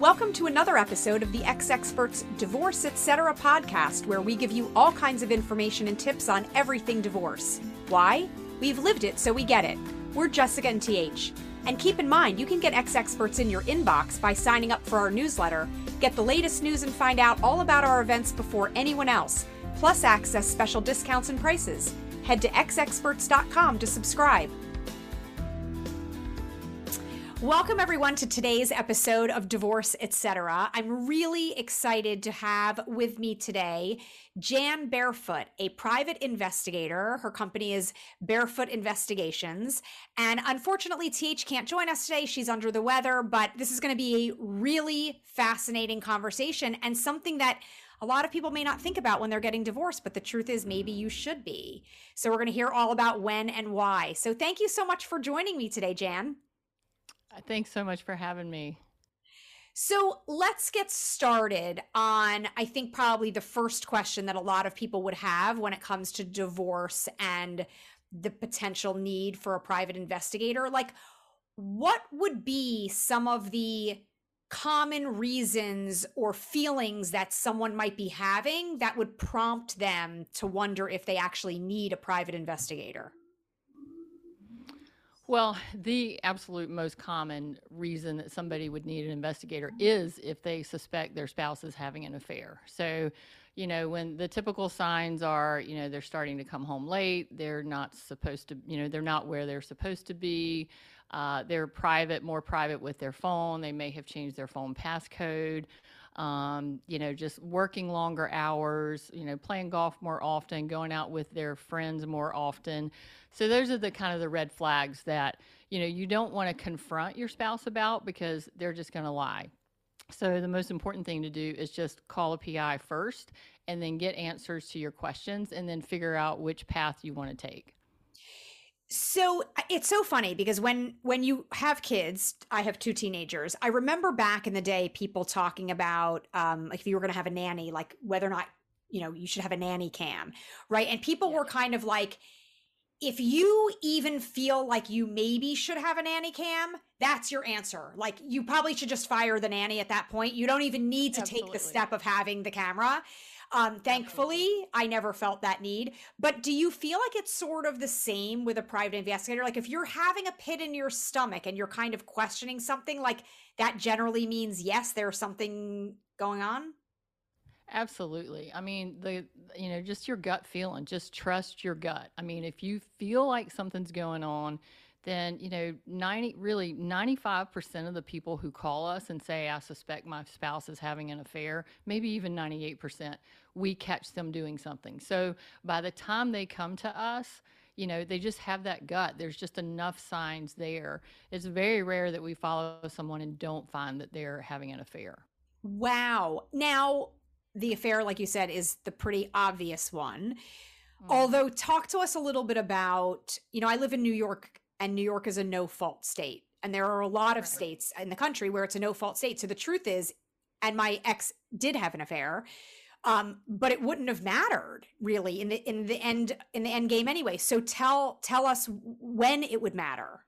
Welcome to another episode of the Ex Experts Divorce Etc. podcast, where we give you all kinds of information and tips on everything divorce. Why? We've lived it, so we get it. We're Jessica and TH. And keep in mind, you can get Ex Experts in your inbox by signing up for our newsletter, get the latest news, and find out all about our events before anyone else, plus access special discounts and prices. Head to exexperts.com to subscribe. Welcome, everyone, to today's episode of Divorce Etc. I'm really excited to have with me today Jan Barefoot, a private investigator. Her company is Barefoot Investigations. And unfortunately, TH can't join us today. She's under the weather, but this is going to be a really fascinating conversation and something that a lot of people may not think about when they're getting divorced, but the truth is maybe you should be. So we're going to hear all about when and why. So thank you so much for joining me today, Jan. Uh, thanks so much for having me. So let's get started on, I think, probably the first question that a lot of people would have when it comes to divorce and the potential need for a private investigator. Like, what would be some of the common reasons or feelings that someone might be having that would prompt them to wonder if they actually need a private investigator? Well, the absolute most common reason that somebody would need an investigator is if they suspect their spouse is having an affair. So, you know, when the typical signs are, you know, they're starting to come home late, they're not supposed to, you know, they're not where they're supposed to be, uh, they're private, more private with their phone, they may have changed their phone passcode. Um, you know, just working longer hours, you know, playing golf more often, going out with their friends more often. So those are the kind of the red flags that, you know, you don't want to confront your spouse about because they're just going to lie. So the most important thing to do is just call a PI first and then get answers to your questions and then figure out which path you want to take. So it's so funny because when when you have kids, I have two teenagers. I remember back in the day people talking about um like if you were going to have a nanny like whether or not, you know, you should have a nanny cam, right? And people yeah. were kind of like if you even feel like you maybe should have a nanny cam, that's your answer. Like you probably should just fire the nanny at that point. You don't even need to Absolutely. take the step of having the camera. Um, thankfully, I never felt that need. But do you feel like it's sort of the same with a private investigator? Like if you're having a pit in your stomach and you're kind of questioning something, like that generally means yes, there's something going on? Absolutely. I mean, the you know, just your gut feeling, just trust your gut. I mean, if you feel like something's going on, then you know 90 really 95% of the people who call us and say i suspect my spouse is having an affair maybe even 98% we catch them doing something. So by the time they come to us you know they just have that gut. There's just enough signs there. It's very rare that we follow someone and don't find that they're having an affair. Wow. Now the affair, like you said, is the pretty obvious one. Mm. Although, talk to us a little bit about, you know, I live in New York and New York is a no fault state. And there are a lot of states in the country where it's a no fault state. So the truth is, and my ex did have an affair, um, but it wouldn't have mattered really in the in the end in the end game anyway. So tell tell us when it would matter.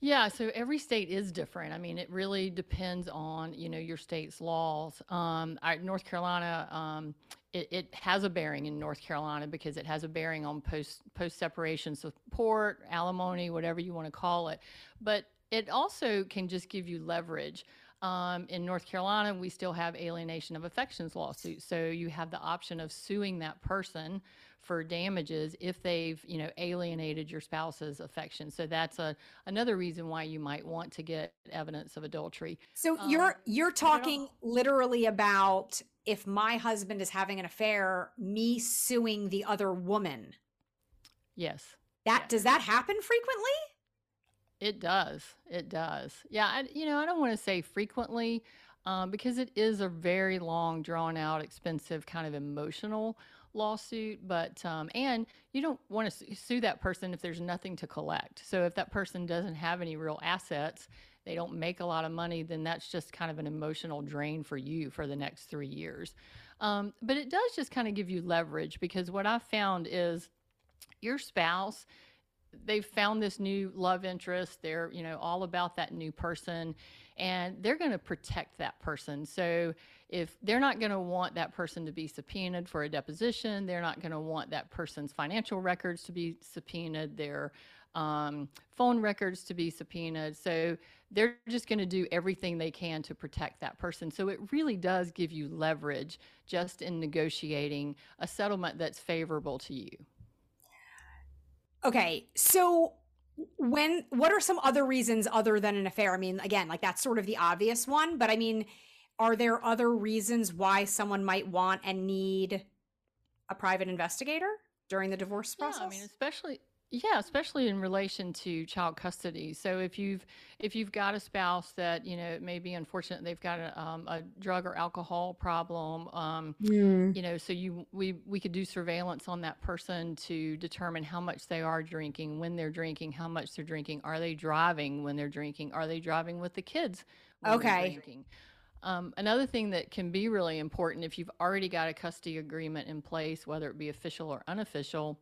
Yeah, so every state is different. I mean, it really depends on you know your state's laws. Um, North Carolina, um, it, it, has a bearing in North Carolina because it has a bearing on post post separation support, alimony, whatever you want to call it. But it also can just give you leverage. Um, in North Carolina, we still have alienation of affections lawsuits, so you have the option of suing that person for damages if they've you know alienated your spouse's affection. So that's a another reason why you might want to get evidence of adultery. So um, you're you're talking literally about if my husband is having an affair me suing the other woman. Yes. That yes. does that happen frequently? It does. It does. Yeah I, you know i don't want to say frequently um, because it is a very long drawn out expensive kind of emotional lawsuit, but um, and you don't want to sue that person if there's nothing to collect. So if that person doesn't have any real assets, they don't make a lot of money, then that's just kind of an emotional drain for you for the next three years. Um, but it does just kind of give you leverage because what I found is your spouse they've found this new love interest. They're, you know, all about that new person and they're going to protect that person. So if they're not going to want that person to be subpoenaed for a deposition, they're not going to want that person's financial records to be subpoenaed, their um, phone records to be subpoenaed. So they're just going to do everything they can to protect that person. So it really does give you leverage just in negotiating a settlement that's favorable to you. Okay, so when what are some other reasons other than an affair? I mean, again, like that's sort of the obvious one, but I mean, are there other reasons why someone might want and need a private investigator during the divorce process? Yeah, I mean, especially yeah, especially in relation to child custody. So if you've if you've got a spouse that you know it may be unfortunate they've got a, um, a drug or alcohol problem, um, mm. you know, so you we we could do surveillance on that person to determine how much they are drinking, when they're drinking, how much they're drinking, are they driving when they're drinking, are they driving with the kids? okay. Um, another thing that can be really important if you've already got a custody agreement in place, whether it be official or unofficial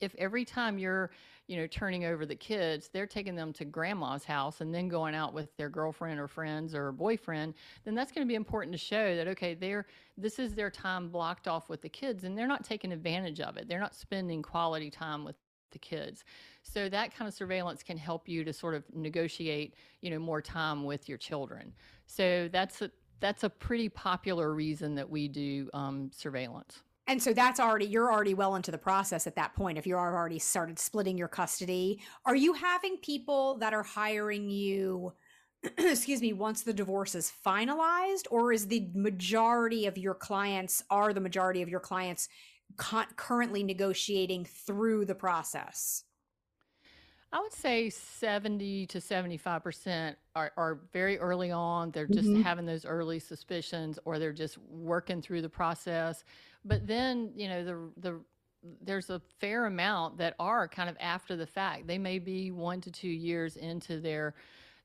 if every time you're you know turning over the kids they're taking them to grandma's house and then going out with their girlfriend or friends or boyfriend then that's going to be important to show that okay they're this is their time blocked off with the kids and they're not taking advantage of it. They're not spending quality time with the kids. So that kind of surveillance can help you to sort of negotiate you know more time with your children. So that's a that's a pretty popular reason that we do um, surveillance and so that's already, you're already well into the process at that point. If you're already started splitting your custody, are you having people that are hiring you, excuse me, once the divorce is finalized? Or is the majority of your clients, are the majority of your clients currently negotiating through the process? I would say 70 to 75% are, are very early on. They're just mm-hmm. having those early suspicions or they're just working through the process. But then, you know, the, the, there's a fair amount that are kind of after the fact. They may be one to two years into their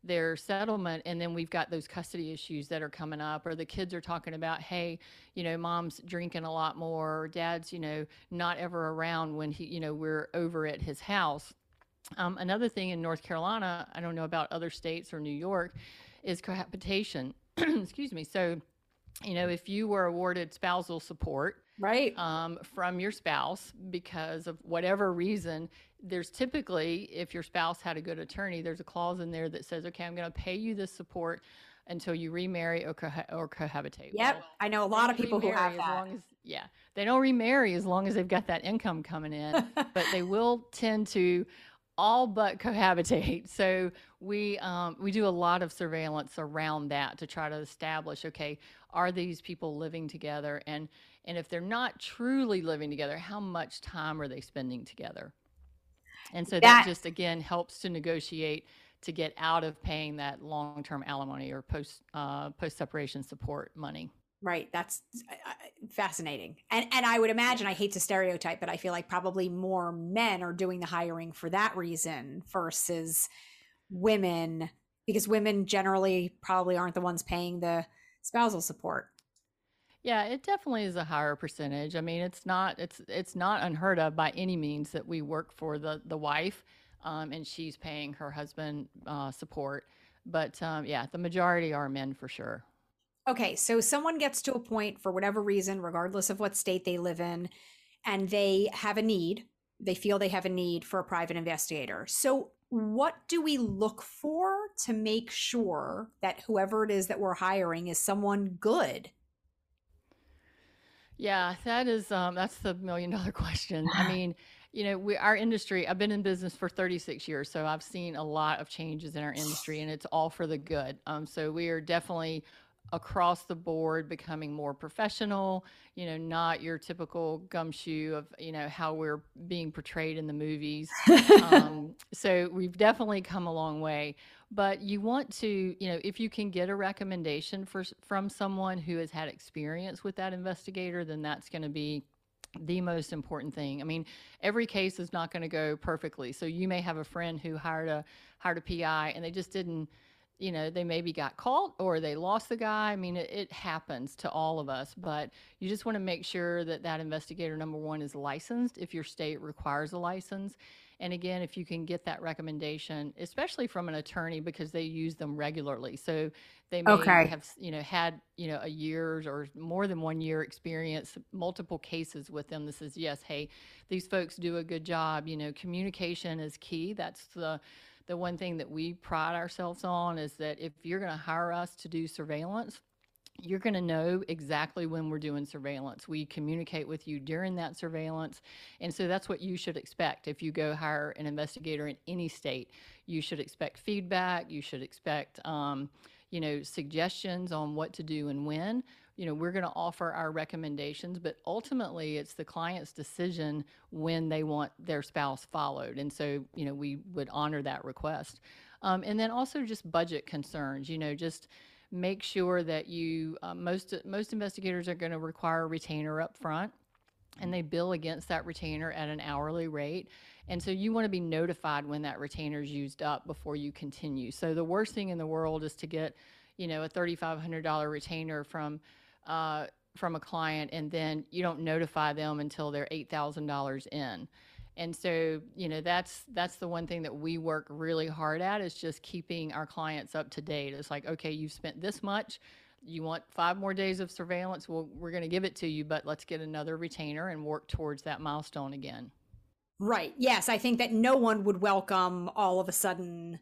their settlement and then we've got those custody issues that are coming up or the kids are talking about hey you know mom's drinking a lot more or dad's you know not ever around when he you know we're over at his house um, another thing in North Carolina, I don't know about other states or New York, is cohabitation. Excuse me. So, you know, if you were awarded spousal support, right, um, from your spouse because of whatever reason, there's typically, if your spouse had a good attorney, there's a clause in there that says, okay, I'm going to pay you this support until you remarry or, co- or cohabitate. Yep, well, I know a lot of people who have that. As as, yeah, they don't remarry as long as they've got that income coming in, but they will tend to all but cohabitate. So we um, we do a lot of surveillance around that to try to establish, okay, are these people living together, and and if they're not truly living together, how much time are they spending together? And so that, that just again helps to negotiate to get out of paying that long term alimony or post uh, post separation support money. Right. That's fascinating. And and I would imagine I hate to stereotype, but I feel like probably more men are doing the hiring for that reason versus women because women generally probably aren't the ones paying the spousal support. Yeah, it definitely is a higher percentage. I mean, it's not it's it's not unheard of by any means that we work for the the wife, um, and she's paying her husband uh, support. But um, yeah, the majority are men for sure. Okay, so someone gets to a point for whatever reason, regardless of what state they live in, and they have a need. They feel they have a need for a private investigator. So, what do we look for to make sure that whoever it is that we're hiring is someone good? Yeah, that is um, that's the million dollar question. I mean, you know, we our industry. I've been in business for 36 years, so I've seen a lot of changes in our industry, and it's all for the good. Um, so we are definitely across the board becoming more professional, you know, not your typical gumshoe of, you know, how we're being portrayed in the movies. um, so we've definitely come a long way. But you want to, you know, if you can get a recommendation for, from someone who has had experience with that investigator, then that's going to be the most important thing. I mean, every case is not going to go perfectly. So you may have a friend who hired a hired a PI and they just didn't you know, they maybe got caught or they lost the guy. I mean, it, it happens to all of us, but you just want to make sure that that investigator, number one, is licensed if your state requires a license. And again, if you can get that recommendation, especially from an attorney because they use them regularly. So they may Okay. have, you know, had, you know, a year's or more than one year experience, multiple cases with them This is yes, hey, these folks do a good job. You know, communication is key. That's the the one thing that we pride ourselves on is that if you're going to hire us to do surveillance, you're going to know exactly when we're doing surveillance. We communicate with you during that surveillance. And so that's what you should expect. If you go hire an investigator in any state, you should expect feedback. You should expect, um, you know, suggestions on what to do and when. You know, we're going to offer our recommendations, but ultimately it's the client's decision when they want their spouse followed. And so, you know, we would honor that request. Um, and then also just budget concerns, you know, just make sure that you uh, most most investigators are going to require a retainer up front and they bill against that retainer at an hourly rate. And so you want to be notified when that retainer is used up before you continue. So the worst thing in the world is to get you know a $3500 retainer from uh, from a client and then you don't notify them until they're $8000 in and so, you know, that's that's the one thing that we work really hard at is just keeping our clients up to date. It's like, okay, you've spent this much. You want five more days of surveillance? Well, we're going to give it to you, but let's get another retainer and work towards that milestone again. Right. Yes, I think that no one would welcome all of a sudden,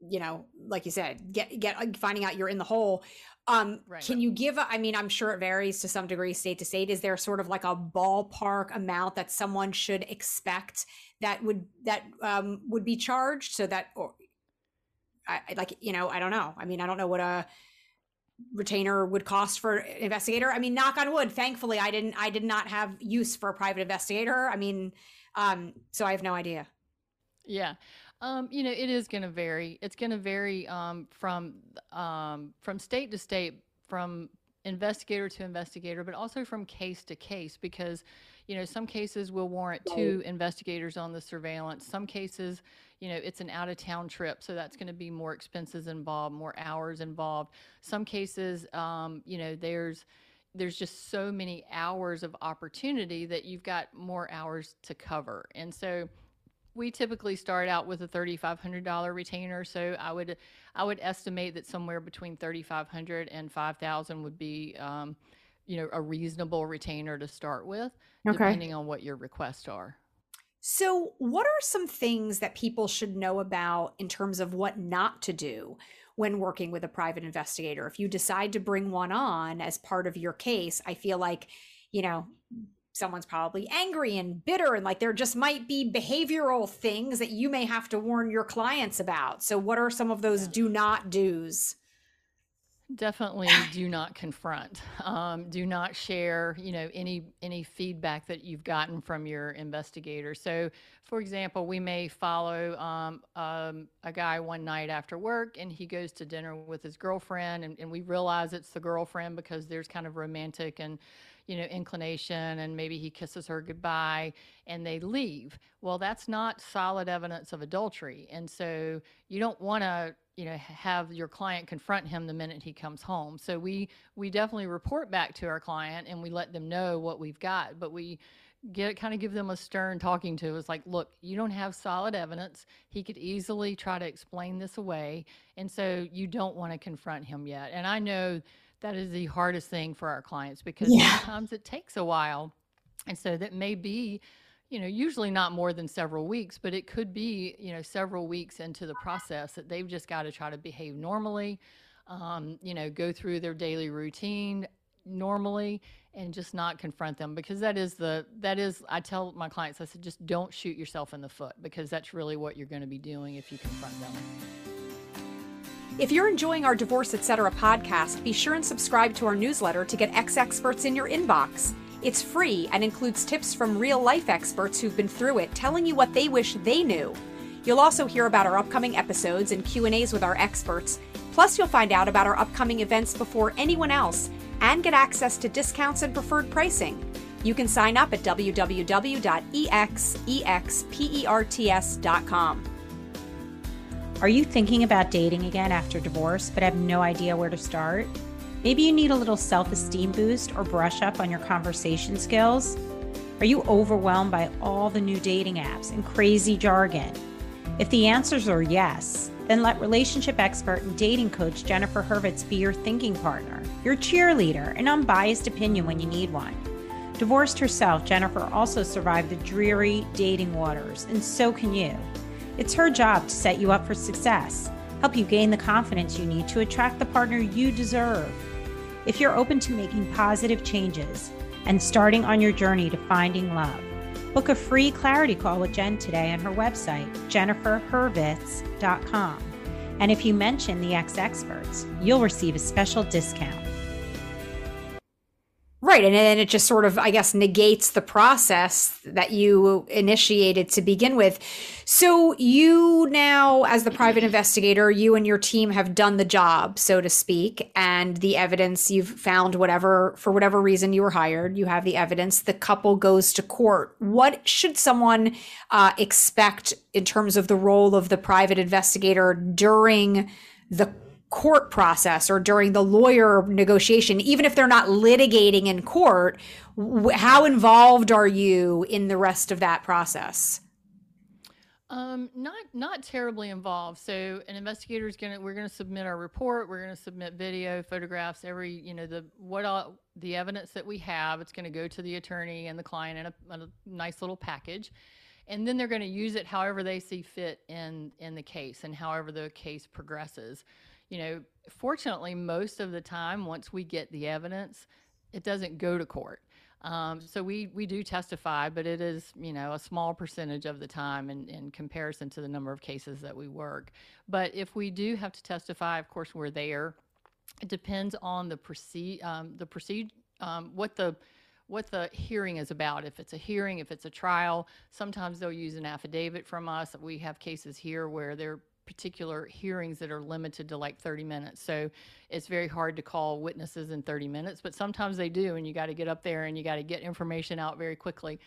you know, like you said, get get finding out you're in the hole. Um, Right. Can you give? a- I mean, I'm sure it varies to some degree, state to state. Is there sort of like a ballpark amount that someone should expect that would that um, would be charged so that, or I like you know, I don't know. I mean, I don't know what a retainer would cost for an investigator. I mean, knock on wood. Thankfully, I didn't. I did not have use for a private investigator. I mean, um, so I have no idea. Yeah. Um, you know, it is going to vary. It's going to vary um, from um, from state to state, from investigator to investigator, but also from case to case because, you know, some cases will warrant two investigators on the surveillance. Some cases, you know, it's an out of town trip, so that's going to be more expenses involved, more hours involved. Some cases, um, you know, there's there's just so many hours of opportunity that you've got more hours to cover, and so we typically start out with a $3500 retainer so i would i would estimate that somewhere between 3500 and 5000 would be um, you know a reasonable retainer to start with Okay. depending on what your requests are So, what are some things that people should know about in terms of what not to do when working with a private investigator? If you decide to bring one on as part of your case, I feel like, you know, someone's probably angry and bitter, and like there just might be behavioral things that you may have to warn your clients about. So, what are some of those do not do's? definitely do not confront um, do not share you know any any feedback that you've gotten from your investigator so for example we may follow um, um, a guy one night after work and he goes to dinner with his girlfriend and, and we realize it's the girlfriend because there's kind of romantic and you know inclination and maybe he kisses her goodbye and they leave. Well that's not solid evidence of adultery. And so you don't want to you know have your client confront him the minute he comes home. So we we definitely report back to our client and we let them know what we've got. But we get kind of give them a stern talking to it's like look you don't have solid evidence. He could easily try to explain this away. And so you don't want to confront him yet. And i know that is the hardest thing for our clients because Yeah. sometimes it takes a while and so that may be you know usually not more than several weeks but it could be you know several weeks into the process that they've just got to try to behave normally um, you know go through their daily routine normally and just not confront them because that is the that is i tell my clients i said just don't shoot yourself in the foot because that's really what you're going to be doing if you confront them If you're enjoying our Divorce Etc. podcast, be sure and subscribe to our newsletter to get ex experts in your inbox. It's free and includes tips from real life experts who've been through it, telling you what they wish they knew. You'll also hear about our upcoming episodes and Q&As with our experts. Plus, you'll find out about our upcoming events before anyone else and get access to discounts and preferred pricing. You can sign up at www.exexperts.com. Are you thinking about dating again after divorce but have no idea where to start? Maybe you need a little self esteem boost or brush up on your conversation skills? Are you overwhelmed by all the new dating apps and crazy jargon? If the answers are yes, then let relationship expert and dating coach Jennifer Hurwitz be your thinking partner, your cheerleader, and unbiased opinion when you need one. Divorced herself, Jennifer also survived the dreary dating waters, and so can you. It's her job to set you up for success, help you gain the confidence you need to attract the partner you deserve. If you're open to making positive changes, and starting on your journey to finding love. Book a free clarity call with Jen today on her website, jenniferhurwitz.com. And if you mention the Ex Experts, you'll receive a special discount. Right. And then it just sort of, I guess, negates the process that you initiated to begin with. So, you now, as the private investigator, you and your team have done the job, so to speak, and the evidence you've found, whatever, for whatever reason you were hired, you have the evidence. The couple goes to court. What should someone uh, expect in terms of the role of the private investigator during the court process or during the lawyer negotiation, even if they're not litigating in court, how involved are you in the rest of that process? Um, not not terribly involved. So an investigator is gonna we're gonna submit our report. We're gonna submit video, photographs, every you know the what all the evidence that we have. It's gonna go to the attorney and the client in a, a nice little package, and then they're gonna use it however they see fit in in the case and however the case progresses you know, fortunately, most of the time, once we get the evidence, it doesn't go to court. Um, so we we do testify, but it is you know a small percentage of the time in, in comparison to the number of cases that we work. But if we do have to testify, of course we're there. It depends on the proceed um, the proceed um, what the what the hearing is about. If it's a hearing, if it's a trial, sometimes they'll use an affidavit from us. We have cases here where they're particular hearings that are limited to like 30 minutes. So it's very hard to call witnesses in 30 minutes, but sometimes they do, and you got to get up there and you got to get information out very quickly.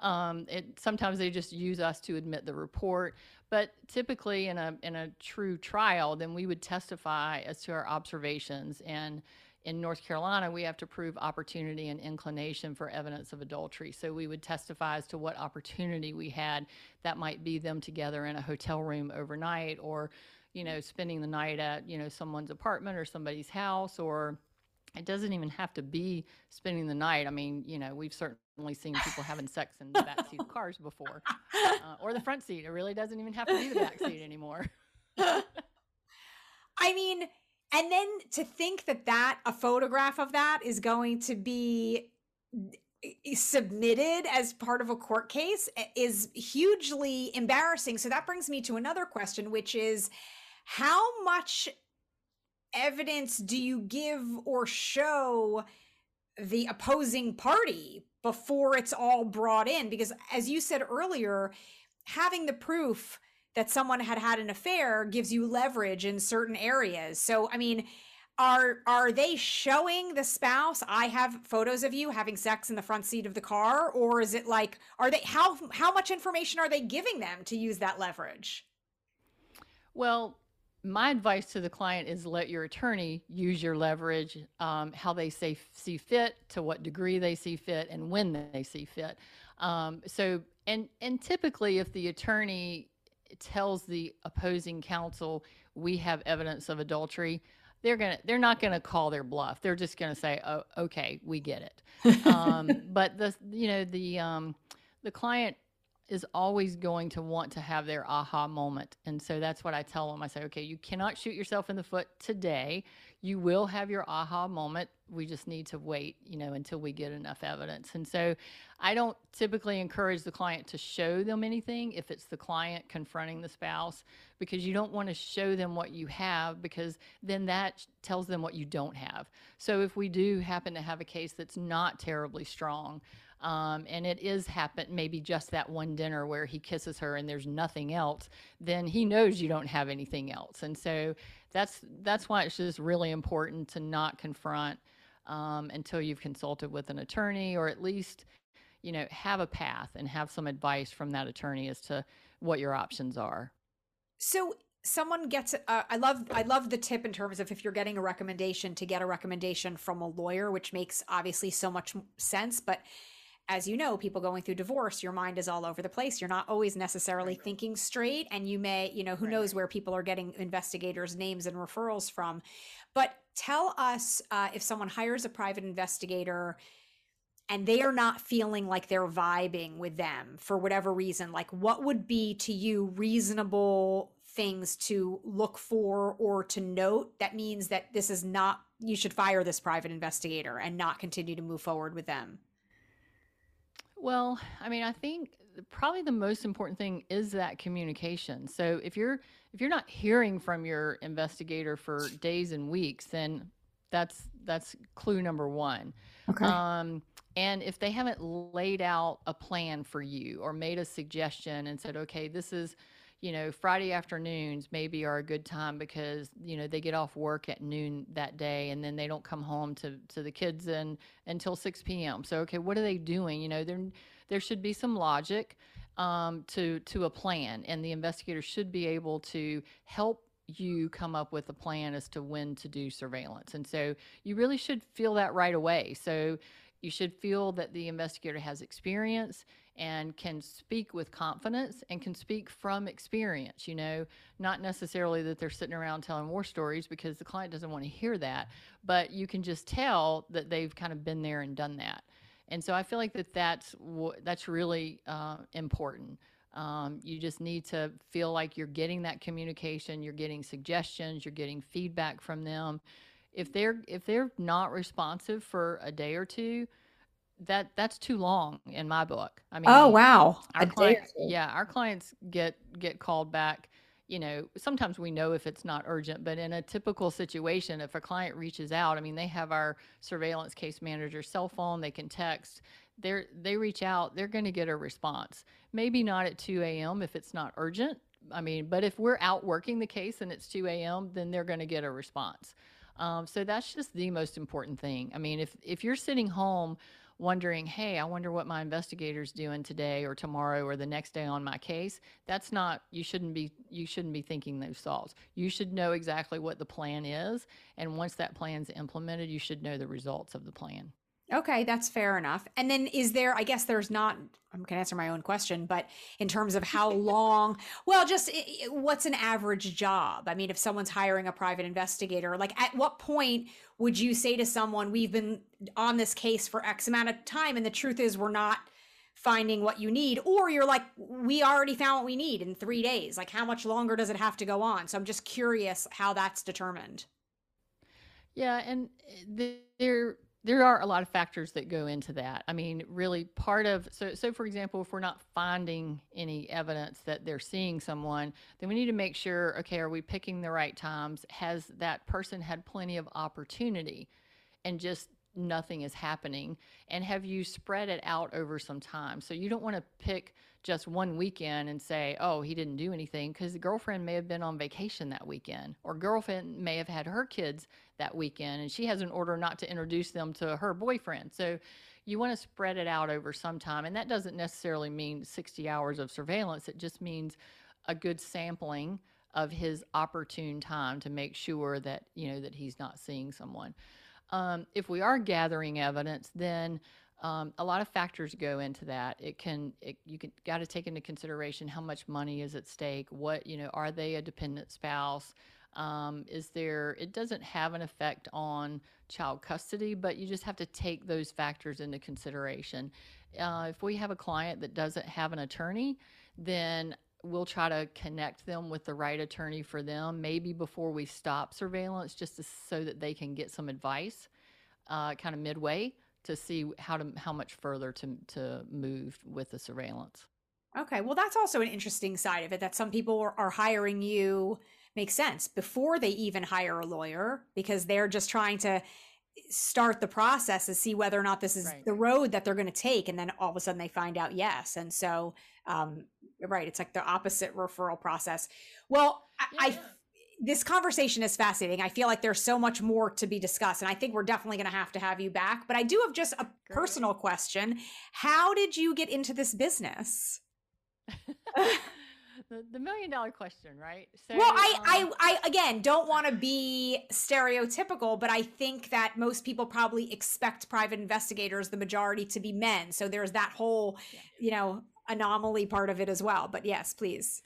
Um, it, sometimes they just use us to admit the report, but typically in a in a true trial, then we would testify as to our observations and in North Carolina, we have to prove opportunity and inclination for evidence of adultery. So we would testify as to what opportunity we had. That might be them together in a hotel room overnight or, you know, spending the night at, you know, someone's apartment or somebody's house or it doesn't even have to be spending the night. I mean, you know, we've certainly seen people having sex in the back seat of cars before, uh, or the front seat. It really doesn't even have to be the back seat anymore. I mean, and then to think that that a photograph of that is going to be eh, submitted as part of a court case eh, is hugely embarrassing. So that brings me to another question which is how much evidence do you give or show the opposing party before it's all brought in? Because as you said earlier having the proof that someone had had an affair gives you leverage in certain areas. So, I mean, are are they showing the spouse I have photos of you having sex in the front seat of the car or is it like are they how how much information are they giving them to use that leverage? Well, my advice to the client is let your attorney use your leverage, um, how they say, see fit, to what degree they see fit, and when they see fit. Um, so, and and typically, if the attorney tells the opposing counsel we have evidence of adultery, they're gonna they're not gonna call their bluff. They're just gonna say, "Oh, okay, we get it." um, but the you know the um, the client is always going to want to have their aha moment, and so that's what I tell them. I say, "Okay, you cannot shoot yourself in the foot today you will have your aha moment. We just need to wait, you know, until we get enough evidence. And so I don't typically encourage the client to show them anything if it's the client confronting the spouse because you don't want to show them what you have because then that tells them what you don't have. So if we do happen to have a case that's not terribly strong, um, and it is happen maybe just that one dinner where he kisses her and there's nothing else, then he knows you don't have anything else. And so that's that's why it's just really important to not confront um, until you've consulted with an attorney or at least you know have a path and have some advice from that attorney as to what your options are so someone gets uh, i love i love the tip in terms of if you're getting a recommendation to get a recommendation from a lawyer which makes obviously so much sense but as you know, people going through divorce, your mind is all over the place. You're not always necessarily thinking straight. And you may, you know, who right. knows where people are getting investigators' names and referrals from. But tell us uh, if someone hires a private investigator and they are not feeling like they're vibing with them for whatever reason, like what would be to you reasonable things to look for or to note that means that this is not you should fire this private investigator and not continue to move forward with them well i mean i think probably the most important thing is that communication. So if you're if you're not hearing from your investigator for days and weeks then that's that's clue number one. Okay. Um and if they haven't laid out a plan for you or made a suggestion and said okay this is you know, Friday afternoons maybe are a good time because, you know, they get off work at noon that day and then they don't come home to, to the kids until 6 p.m. So, okay, what are they doing? You know, there, there should be some logic um, to, to a plan and the investigator should be able to help you come up with a plan as to when to do surveillance. And so you really should feel that right away. So you should feel that the investigator has experience and can speak with confidence and can speak from experience, you know, not necessarily that they're sitting around telling war stories because the client doesn't want to hear that, but you can just tell that they've kind of been there and done that. And so I feel like that that's that's really uh, important. Um, you just need to feel like you're getting that communication, you're getting suggestions, you're getting feedback from them. If they're if they're not responsive for a day or two, that that's too long in my book. I mean, oh wow, our clients, yeah, our clients get get called back. You know, sometimes we know if it's not urgent, but in a typical situation, if a client reaches out, I mean, they have our surveillance case manager cell phone, they can text. They they reach out, they're going to get a response. Maybe not at 2 a.m. if it's not urgent. I mean, but if we're out working the case and it's 2 a.m., then they're going to get a response. Um, so that's just the most important thing. I mean, if if you're sitting home wondering, hey, I wonder what my investigator's doing today or tomorrow or the next day on my case. That's not you shouldn't be you shouldn't be thinking those thoughts. You should know exactly what the plan is, and once that plan's implemented, you should know the results of the plan. Okay, that's fair enough. And then is there, I guess there's not, I'm going to answer my own question, but in terms of how long, well, just what's an average job? I mean, if someone's hiring a private investigator, like at what point would you say to someone, we've been on this case for X amount of time, and the truth is we're not finding what you need? Or you're like, we already found what we need in three days. Like, how much longer does it have to go on? So I'm just curious how that's determined. Yeah, and eh, there there are a lot of factors that go into that. I mean, really part of so so for example, if we're not finding any evidence that they're seeing someone, then we need to make sure, okay, are we picking the right times? Has that person had plenty of opportunity and just nothing is happening? And have you spread it out over some time? So you don't want to pick just one weekend and say, oh, he didn't do anything because the girlfriend may have been on vacation that weekend, or girlfriend may have had her kids that weekend and she has an order not to introduce them to her boyfriend. So you want to spread it out over some time. And that doesn't necessarily mean 60 hours of surveillance, it just means a good sampling of his opportune time to make sure that you know that he's not seeing someone. Um, if we are gathering evidence, then um, a lot of factors go into that. It can, it, you can got to take into consideration how much money is at stake. What you know, are they a dependent spouse? Um, is there? It doesn't have an effect on child custody, but you just have to take those factors into consideration. Uh, if we have a client that doesn't have an attorney, then we'll try to connect them with the right attorney for them, maybe before we stop surveillance, just to, so that they can get some advice, uh, kind of midway to see how to how much further to to move with the surveillance. Okay, well that's also an interesting side of it that some people are, are hiring you makes sense before they even hire a lawyer because they're just trying to start the process to see whether or not this is right. the road that they're going to take and then all of a sudden they find out yes and so um right it's like the opposite referral process well yeah. I, I this conversation is fascinating. I feel like there's so much more to be discussed, and I think we're definitely going to have to have you back. But I do have just a Great. personal question: How did you get into this business? the, the million dollar question, right? So, well, I, um, I, I again don't want to be stereotypical, but I think that most people probably expect private investigators, the majority, to be men. So there's that whole, yeah. you know, anomaly part of it as well. But yes, please.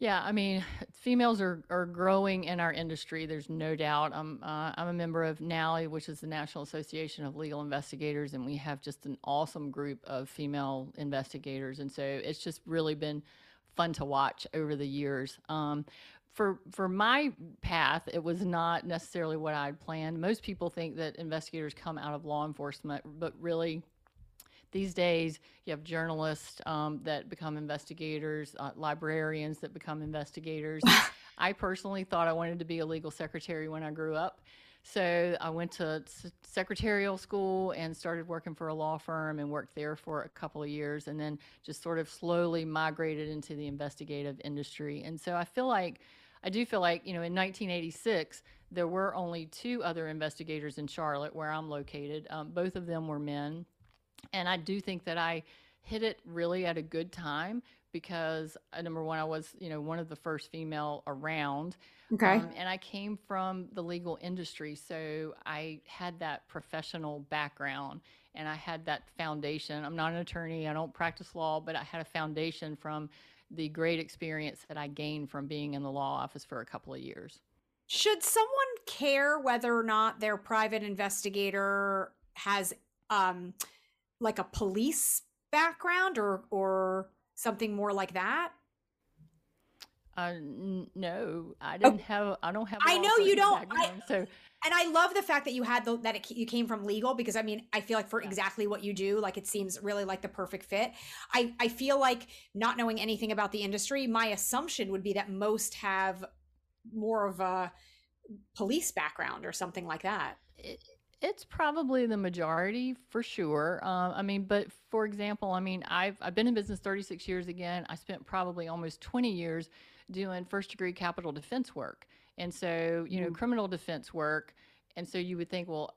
Yeah, I mean, females are, are growing in our industry. There's no doubt. I'm uh, I'm a member of NALI, which is the National Association of Legal Investigators, and we have just an awesome group of female investigators. And so it's just really been fun to watch over the years. Um, for for my path, it was not necessarily what I'd planned. Most people think that investigators come out of law enforcement, but really these days you have journalists um, that become investigators, uh, librarians that become investigators. I personally thought I wanted to be a legal secretary when I grew up. So I went to secretarial school and started working for a law firm and worked there for a couple of years and then just sort of slowly migrated into the investigative industry. And so I feel like I do feel like, you know, in 1986, there were only two other investigators in Charlotte where I'm located. Um, both of them were men. And I do think that I hit it really at a good time because uh, number one, I was, you know, one of the first female around. Okay. Um, and I came from the legal industry. So I had that professional background and I had that foundation. I'm not an attorney, I don't practice law, but I had a foundation from the great experience that I gained from being in the law office for a couple of years. Should someone care whether or not their private investigator has um, like a police background or or something more like that? Uh, no, I didn't oh, have. I don't have. I know you don't. I, so, and I love the fact that you had the, that it, you came from legal because I mean I feel like for yeah. exactly what you do, like it seems really like the perfect fit. I I feel like not knowing anything about the industry, my assumption would be that most have more of a police background or something like that. It, it's probably the majority for sure. Um, I mean, but for example, I mean, I've I've been in business 36 years again. I spent probably almost 20 years doing first degree capital defense work, and so you know, mm. criminal defense work. And so you would think, well,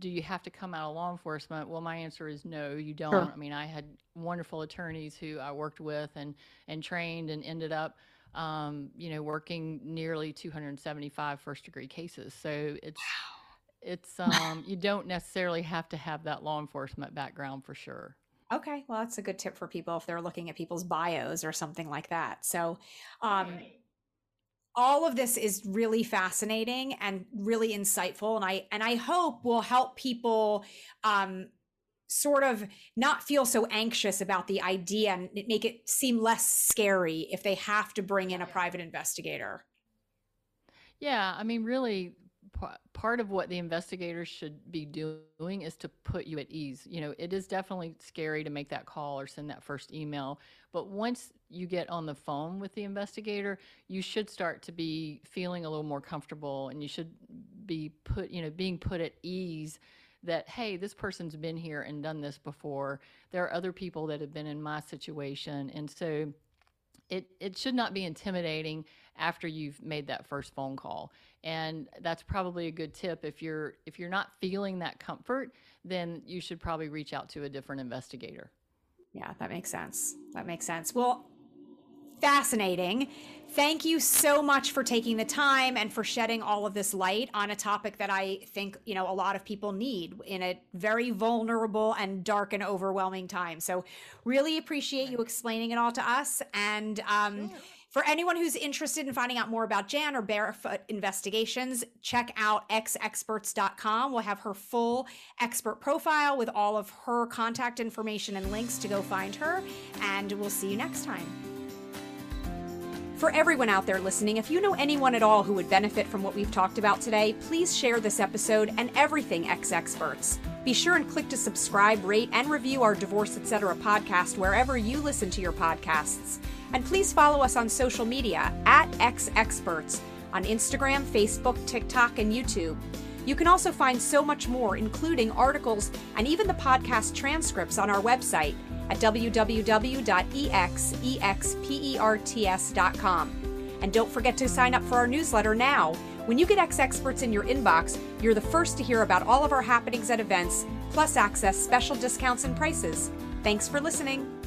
do you have to come out of law enforcement? Well, my answer is no, you don't. Sure. I mean, I had wonderful attorneys who I worked with and and trained and ended up. Um, you know, working nearly 275 first degree cases. So it's wow it's um you don't necessarily have to have that law enforcement background for sure. Okay, well that's a good tip for people if they're looking at people's bios or something like that. So, um all of this is really fascinating and really insightful and I and I hope will help people um sort of not feel so anxious about the idea and make it seem less scary if they have to bring in a private investigator. Yeah, I mean really part of what the investigators should be doing is to put you at ease. You know, it is definitely scary to make that call or send that first email, but once you get on the phone with the investigator, you should start to be feeling a little more comfortable and you should be put, you know, being put at ease that hey this person's been here and done this before there are other people that have been in my situation and so it it should not be intimidating after you've made that first phone call. And that's probably a good tip. If you're if you're not feeling that comfort then you should probably reach out to a different investigator. Yeah that makes sense. That makes sense. Well fascinating. Thank you so much for taking the time and for shedding all of this light on a topic that i think you know a lot of people need in a very vulnerable and dark and overwhelming time. So really appreciate you explaining it all to us. And um, sure for anyone who's interested in finding out more about Jan or Barefoot Investigations, check out exexperts.com. We'll have her full expert profile with all of her contact information and links to go find her. And we'll see you next time. For everyone out there listening, if you know anyone at all who would benefit from what we've talked about today, please share this episode and everything Ex Experts. Be sure and click to subscribe, rate, and review our Divorce Etc. podcast wherever you listen to your podcasts. And please follow us on social media at Ex Experts on Instagram, Facebook, TikTok, and YouTube. You can also find so much more, including articles and even the podcast transcripts on our website at www.exexperts.com. And don't forget to sign up for our newsletter now. When you get Ex Experts in your inbox, you're the first to hear about all of our happenings at events, plus access special discounts and prices. Thanks for listening.